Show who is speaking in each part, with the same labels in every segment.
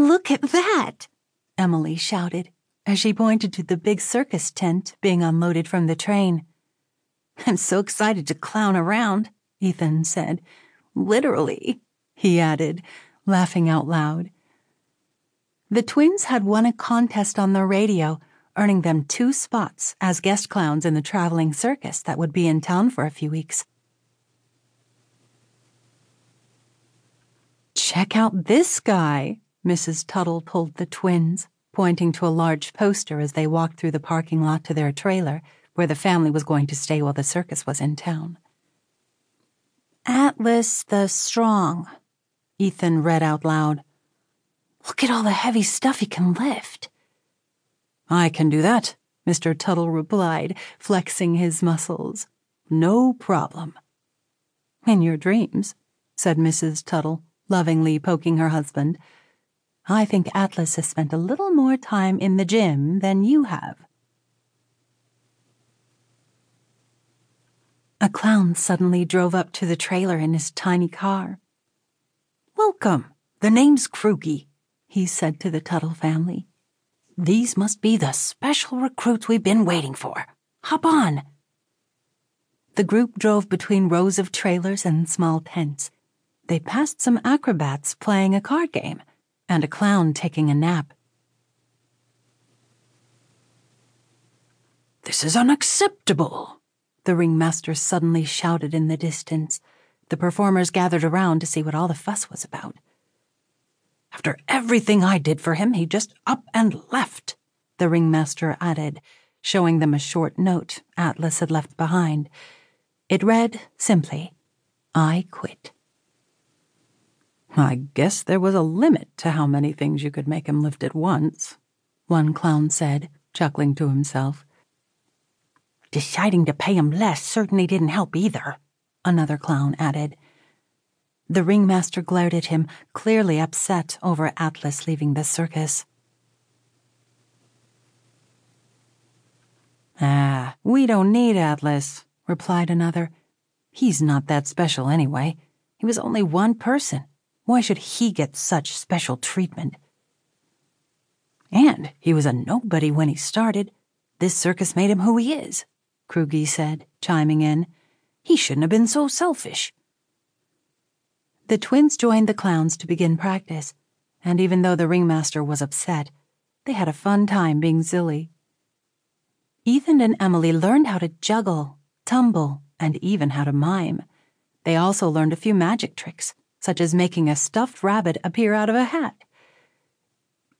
Speaker 1: Look at that! Emily shouted as she pointed to the big circus tent being unloaded from the train. I'm so excited to clown around, Ethan said. Literally, he added, laughing out loud. The twins had won a contest on the radio, earning them two spots as guest clowns in the traveling circus that would be in town for a few weeks. Check out this guy, Mrs. Tuttle pulled the twins, pointing to a large poster as they walked through the parking lot to their trailer, where the family was going to stay while the circus was in town. Atlas the Strong, Ethan read out loud. Look at all the heavy stuff he can lift. I can do that, Mr. Tuttle replied, flexing his muscles. No problem. In your dreams, said Mrs. Tuttle, lovingly poking her husband. I think Atlas has spent a little more time in the gym than you have. A clown suddenly drove up to the trailer in his tiny car. Welcome. The name's Krugy, he said to the Tuttle family. These must be the special recruits we've been waiting for. Hop on. The group drove between rows of trailers and small tents. They passed some acrobats playing a card game and a clown taking a nap. This is unacceptable, the ringmaster suddenly shouted in the distance. The performers gathered around to see what all the fuss was about. After everything I did for him, he just up and left, the ringmaster added, showing them a short note Atlas had left behind. It read simply, I quit. I guess there was a limit to how many things you could make him lift at once, one clown said, chuckling to himself. Deciding to pay him less certainly didn't help either, another clown added. The ringmaster glared at him, clearly upset over Atlas leaving the circus. Ah, we don't need Atlas, replied another. He's not that special anyway. He was only one person. Why should he get such special treatment? And he was a nobody when he started. This circus made him who he is, Krugy said, chiming in. He shouldn't have been so selfish. The twins joined the clowns to begin practice, and even though the ringmaster was upset, they had a fun time being silly. Ethan and Emily learned how to juggle, tumble, and even how to mime. They also learned a few magic tricks, such as making a stuffed rabbit appear out of a hat.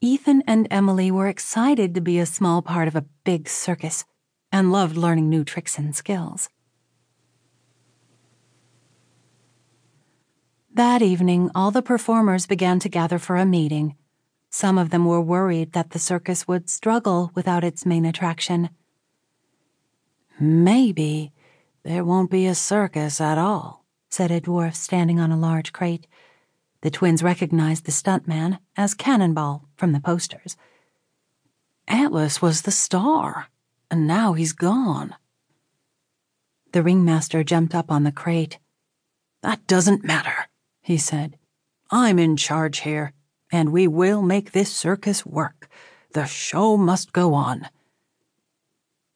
Speaker 1: Ethan and Emily were excited to be a small part of a big circus and loved learning new tricks and skills. That evening, all the performers began to gather for a meeting. Some of them were worried that the circus would struggle without its main attraction. Maybe there won't be a circus at all, said a dwarf standing on a large crate. The twins recognized the stuntman as Cannonball from the posters. Atlas was the star, and now he's gone. The ringmaster jumped up on the crate. That doesn't matter he said. I'm in charge here, and we will make this circus work. The show must go on.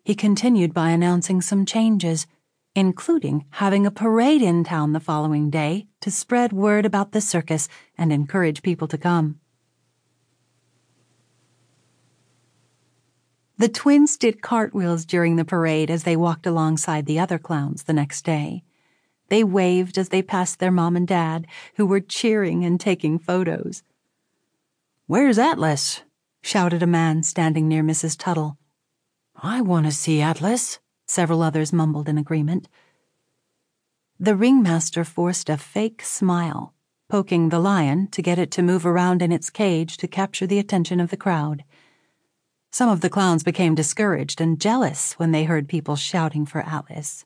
Speaker 1: He continued by announcing some changes, including having a parade in town the following day to spread word about the circus and encourage people to come. The twins did cartwheels during the parade as they walked alongside the other clowns the next day. They waved as they passed their mom and dad, who were cheering and taking photos. Where's Atlas? shouted a man standing near Mrs. Tuttle. I want to see Atlas, several others mumbled in agreement. The ringmaster forced a fake smile, poking the lion to get it to move around in its cage to capture the attention of the crowd. Some of the clowns became discouraged and jealous when they heard people shouting for Atlas.